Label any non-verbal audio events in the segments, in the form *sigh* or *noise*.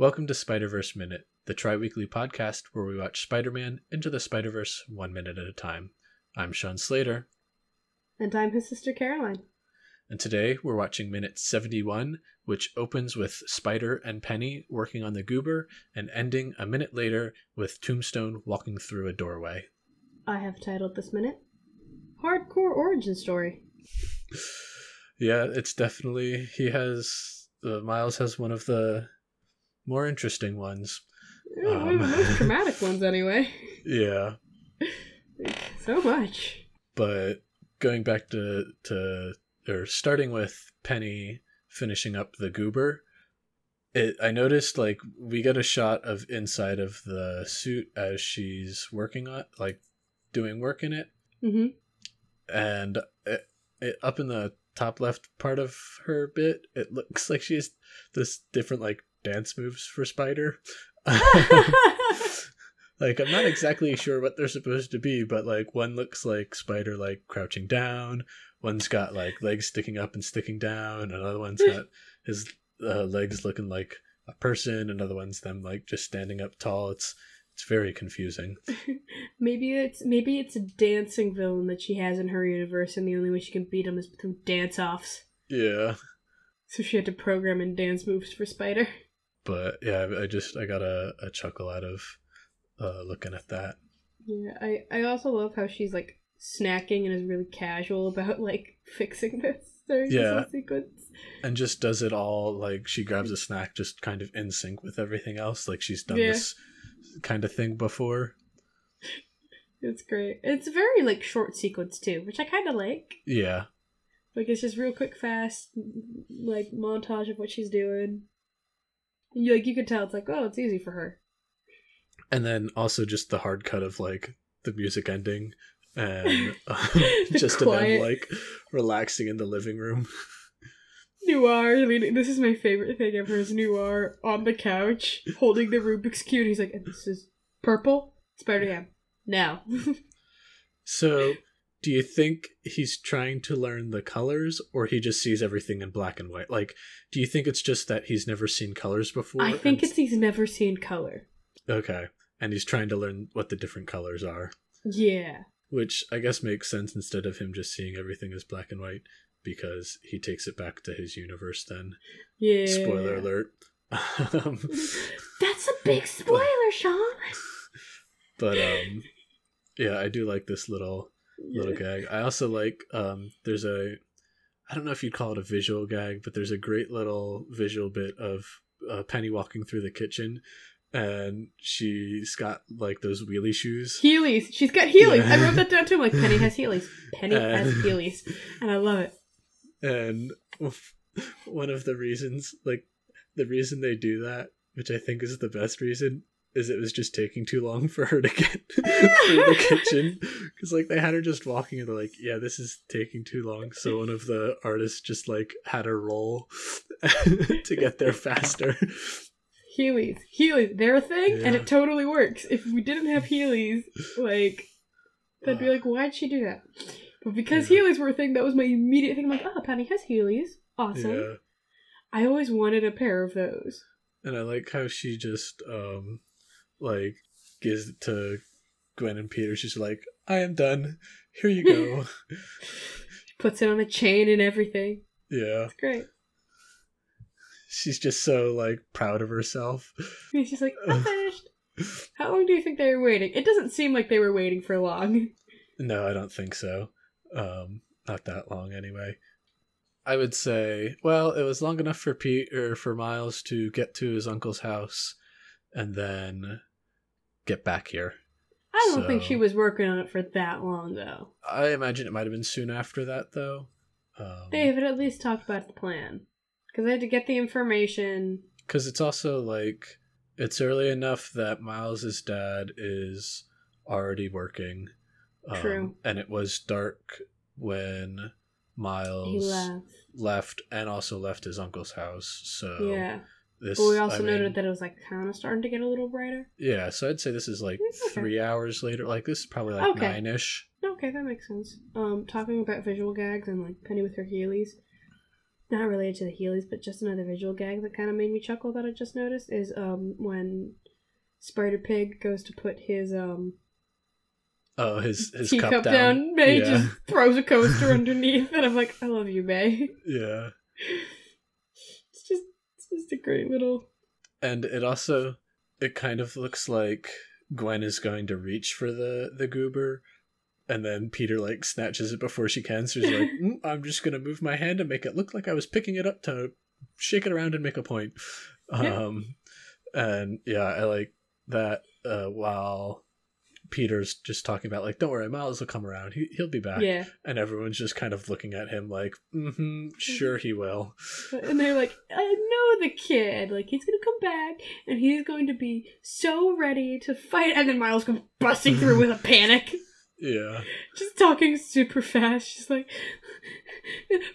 Welcome to Spider Verse Minute, the tri weekly podcast where we watch Spider Man into the Spider Verse one minute at a time. I'm Sean Slater, And I'm his sister Caroline. and today we're watching minute 71, which opens with Spider and Penny working on the goober and ending a minute later with Tombstone walking through a doorway. I have titled this minute Hardcore Origin Story. *sighs* Yeah, it's definitely, he has, uh, Miles has one of the more interesting ones. One of the Um. most *laughs* dramatic ones, anyway. Yeah. *laughs* So much. but going back to to or starting with Penny finishing up the goober, it I noticed like we get a shot of inside of the suit as she's working on like doing work in it, hmm and it, it, up in the top left part of her bit, it looks like she has this different like dance moves for Spider. *laughs* *laughs* like I'm not exactly sure what they're supposed to be, but like one looks like Spider like crouching down, one's got like legs sticking up and sticking down, another one's got *laughs* his uh, legs looking like a person, another one's them like just standing up tall. It's it's very confusing. maybe it's maybe it's a dancing villain that she has in her universe, and the only way she can beat him is through dance offs. Yeah, So she had to program in dance moves for Spider. But yeah, I I just I got a, a chuckle out of uh, looking at that. Yeah, I I also love how she's like snacking and is really casual about like *laughs* fixing this during Yeah. sequence. and just does it all like she grabs a snack just kind of in sync with everything else like she's done Yeah. this kind of thing before It's great. It's a very like short sequence too, which I kind of like. yeah Like it's just real quick, fast, like montage of what she's doing. You like you can tell it's like oh it's easy for her. and then also just the hard cut of like the music ending and *laughs* um, just to them like relaxing in the living room Noir, mean, this is my favorite thing ever. Is Noir on the couch holding the Rubik's cube. He's like, this is purple Spider Ham. Now, *laughs* so do you think he's trying to learn the colors or he just sees everything in black and white like do you think it's just that he's never seen colors before I think and- it's he's never seen color. okay and he's trying to learn what the different colors are Yeah, which I guess makes sense instead of him just seeing everything as black and white because he takes it back to his universe then. yeah. Spoiler alert. um, *laughs* That's a big *laughs* spoiler, Sean. but um yeah, I do like this little little gag. I also like um there's a I don't know if you'd call it a visual gag, but there's a great little visual bit of uh, Penny walking through the kitchen and she's got like those wheelie shoes. Heelys. She's got Heelys. Yeah. I wrote that down too. I'm like, Penny has Heelys. *laughs* Penny Uh, has Heelys. And I love it. and one of the reasons like the reason they do that which i think is the best reason is it was just taking too long for her to get *laughs* through the kitchen because *laughs* like they had her just walking and they're like yeah this is taking too long so one of the artists just like had her roll *laughs* to get there faster Heelys. Heelys. They're a thing, and it totally works. If we didn't have Heelys, like, they'd be like, why'd she do that? But because Yeah. Heelys were a thing, that was my immediate thing. I'm like, oh, Penny has Heelys. Awesome. yeah I always wanted a pair of those. and i like how she just um like gives it to gwen and peter she's like i am done here you go *laughs* Puts it on a chain and everything. yeah It's great. she's just so like proud of herself. And He's like, I'm *laughs* finished. How long do you think they were waiting? It doesn't seem like they were waiting for long. No, I don't think so. Um, not that long anyway. I would say, well, it was long enough for Peter or for Miles to get to his uncle's house and then get back here. I don't think she was working on it for that long, though. I imagine it might have been soon after that, though. Um, They had at least talked about the plan. Because they had to get the information. because it's also like it's early enough that Miles's dad is already working. Um, True. And it was dark when Miles left. left and also left his uncle's house. So yeah. This. But we also I noted mean, that it was like kind of starting to get a little brighter. Yeah, so I'd say this is like Okay. three hours later. Like this is probably like Okay. nine ish. Okay, that makes sense. Um, talking about visual gags and like Penny with her Heelys. not related to the Heelys, but just another visual gag that kind of made me chuckle that I just noticed is um when Spider Pig goes to put his um Oh, his his teacup cup down, down. May yeah. just throws a coaster *laughs* underneath, and I'm like, I love you, May. yeah. Just a great little And it also it kind of looks like Gwen is going to reach for the the goober and then Peter like snatches it before she can. So she's like, *laughs* "Mm, "I'm just gonna move my hand and make it look like I was picking it up to shake it around and make a point." Um, and yeah, I like that. Uh, while Peter's just talking about like, "Don't worry, Miles will come around. He he'll be back." yeah. And everyone's just kind of looking at him like, "Mm-hmm, sure he will." And they're like, I know the kid. Like he's gonna come back, and he's going to be so ready to fight. And then Miles comes busting through with a *laughs* panic. Yeah. just talking super fast. She's like,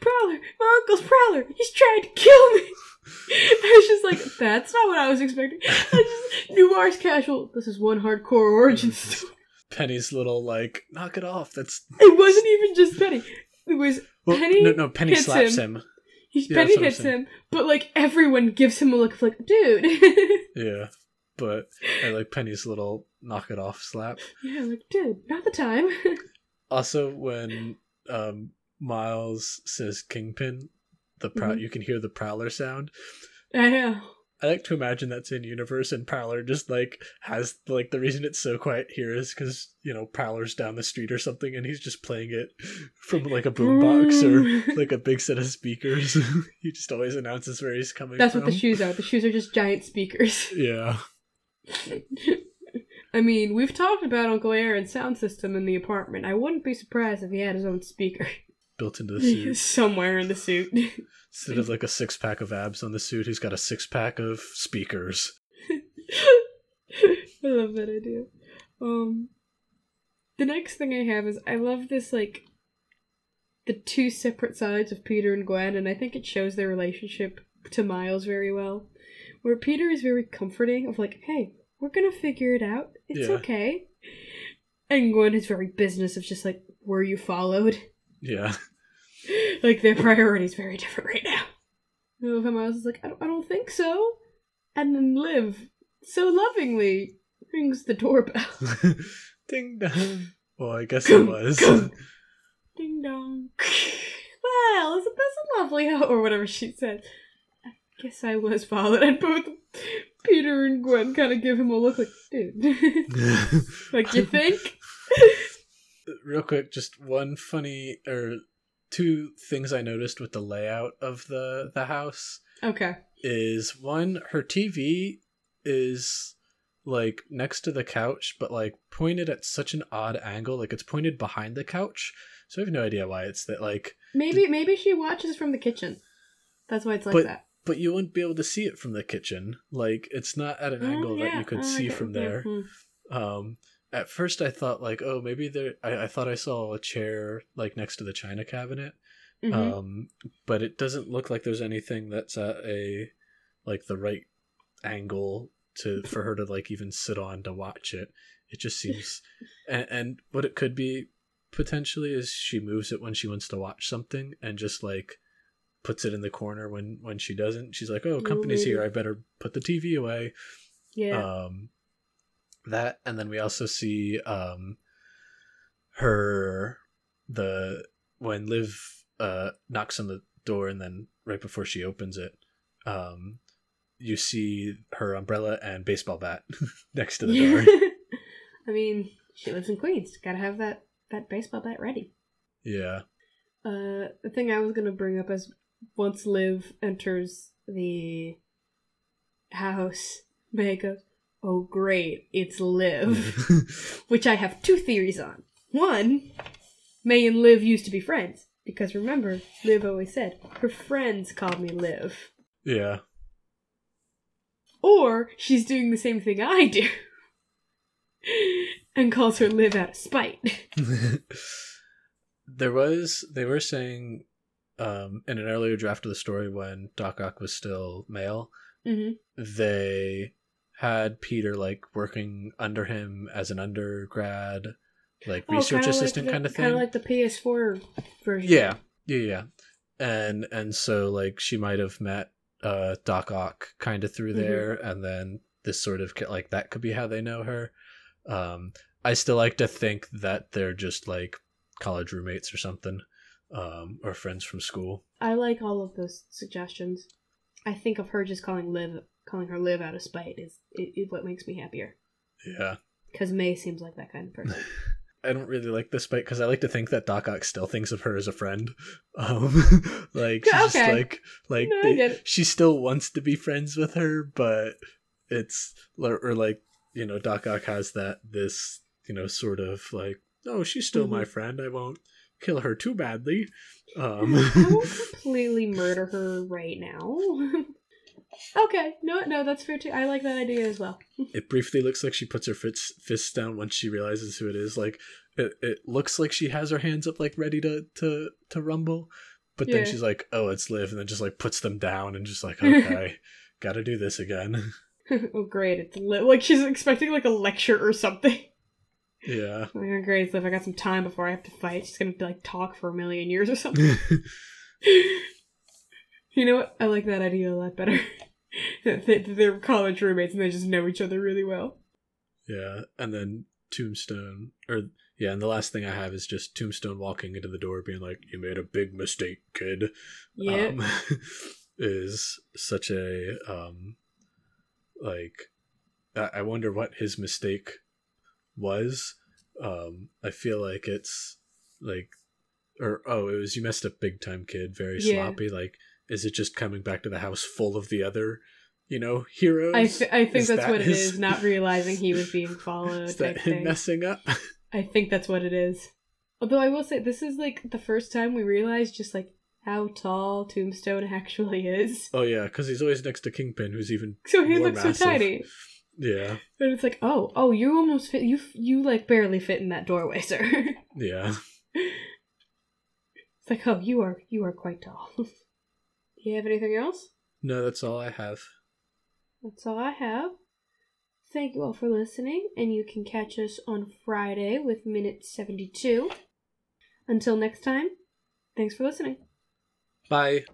Prowler, my uncle's Prowler. He's trying to kill me. *laughs* I was just like, that's not what I was expecting. I just, Noir's casual. This is one hardcore origin *laughs* story. Penny's little like, knock it off. That's It wasn't even just Penny. It was well, Penny no, no. Penny hits slaps him. he, Yeah, Penny that's what I'm hits him, but like everyone gives him a look of like, dude. *laughs* Yeah, but I like Penny's little knock it off slap. yeah, like, dude, not the time. Also, when um, Miles says Kingpin, the prow- Mhm. you can hear the Prowler sound. I know. I like to imagine that's in universe, and Prowler just like has like the reason it's so quiet here is because you know Prowler's down the street or something, and he's just playing it *laughs* from like a boombox or *laughs* like a big set of speakers. *laughs* he just always announces where he's coming That's from. what the shoes are. The shoes are just giant speakers. Yeah. I mean, we've talked about Uncle Aaron's sound system in the apartment. I wouldn't be surprised if he had his own speaker Built into the *laughs* suit. somewhere in the suit. *laughs* Instead of like a six pack of abs on the suit, he's got a six pack of speakers. I love that idea. Um, the next thing I have is I love this like the two separate sides of Peter and Gwen, and I think it shows their relationship to Miles very well. Where Peter is very comforting of like, hey, we're gonna figure it out. It's Yeah. okay. And Gwen is very business of just like, were you followed? Yeah. *laughs* like their priorities very different right now. How Miles is like, I don't, I don't think so. And then Liv so lovingly rings the doorbell. *laughs* Ding dong. Well, I guess it was. Ding dong. *laughs* Well, isn't this a lovely ho-" or whatever she said. I guess I was followed, and both Peter and Gwen kind of give him a look like, dude, like you think? Real quick, just one funny or two things I noticed with the layout of the the house Okay. is one her TV is like next to the couch but like pointed at such an odd angle like it's pointed behind the couch so I have no idea why it's that like Maybe maybe she watches from the kitchen. That's why it's like But- that. but you wouldn't be able to see it from the kitchen like it's not at an Oh, angle that you could Oh, see okay. from there Mhm. um at first i thought like oh maybe there I, I thought i saw a chair like next to the china cabinet. Mhm. um but it doesn't look like there's anything that's at a like the right angle to for her to like even sit on to watch it. It just seems *laughs* and, and what it could be potentially is she moves it when she wants to watch something and just like puts it in the corner when when she doesn't. She's like oh company's here. I better put the tv away. Yeah. um that and then we also see um her the when liv uh knocks on the door and then right before she opens it um you see her umbrella and baseball bat *laughs* next to the door *laughs* I mean, she lives in Queens. Gotta have that that baseball bat ready. yeah Uh, the thing I was gonna bring up is once Liv enters the house, May goes, "Oh great, it's Liv," *laughs* which I have two theories on. One, May and Liv used to be friends because remember, Liv always said her friends called me Liv. yeah Or she's doing the same thing I do *laughs* and calls her Liv out of spite. *laughs* there was they were saying um in an earlier draft of the story when doc ock was still male hmm they had Peter like working under him as an undergrad, like research assistant kind of thing. Kind of Oh, like the PS4 version. yeah, yeah, yeah. and and so like she might have met uh Doc Ock kind of through Mhm. there, and then this sort of like that could be how they know her. Um, I still like to think that they're just like college roommates or something, um, or friends from school. I like all of those suggestions. I think of her just calling Liv, calling her Liv out of spite is, is what makes me happier. Yeah. Because May seems like that kind of person. *laughs* I don't really like this spite because I like to think that Doc Ock still thinks of her as a friend. *laughs* Um, *laughs* like she's just like like No, they- she still wants to be friends with her, but it's or, or like you know Doc Ock has that this you know sort of like oh she's still my friend I won't kill her too badly. Um, I won't completely murder her right now. Okay, no, no, that's fair too. I like that idea as well. *laughs* it briefly looks like she puts her fists, fists down once she realizes who it is. Like it, it looks like she has her hands up, like ready to to to rumble, but then Yeah. she's like, "Oh, it's Liv," and then just like puts them down and just like, *laughs* "Okay, got to do this again." *laughs* oh, great! It's. Like she's expecting like a lecture or something. yeah. Like, oh, great, Liv. I got some time before I have to fight. She's gonna like talk for a million years or something. You know what? I like that idea a lot better. *laughs* They- They're college roommates and they just know each other really well. yeah, and then Tombstone, or yeah, and the last thing I have is just Tombstone walking into the door, being like, "You made a big mistake, kid." Yeah. um, *laughs* is such a um like I I wonder what his mistake was. Um I feel like it's like or oh it was you messed up big time kid, very Yeah. sloppy. Like is it just coming back to the house full of the other, you know, heroes? I, th- I think Is that's that what it his- is, not realizing he was being followed. *laughs* is that him thing. messing up? *laughs* I think that's what it is. Although I will say, this is like the first time we realize just like how tall Tombstone actually is. oh yeah, because he's always next to Kingpin, who's even *laughs* So he looks so tiny. yeah, And it's like, oh, oh, you almost fit. You you like barely fit in that doorway, sir. yeah. it's like, oh, you are you are quite tall. You have anything else? No, that's all I have. That's all I have. Thank you all for listening, and you can catch us on Friday with minute 72. Until next time, thanks for listening. Bye.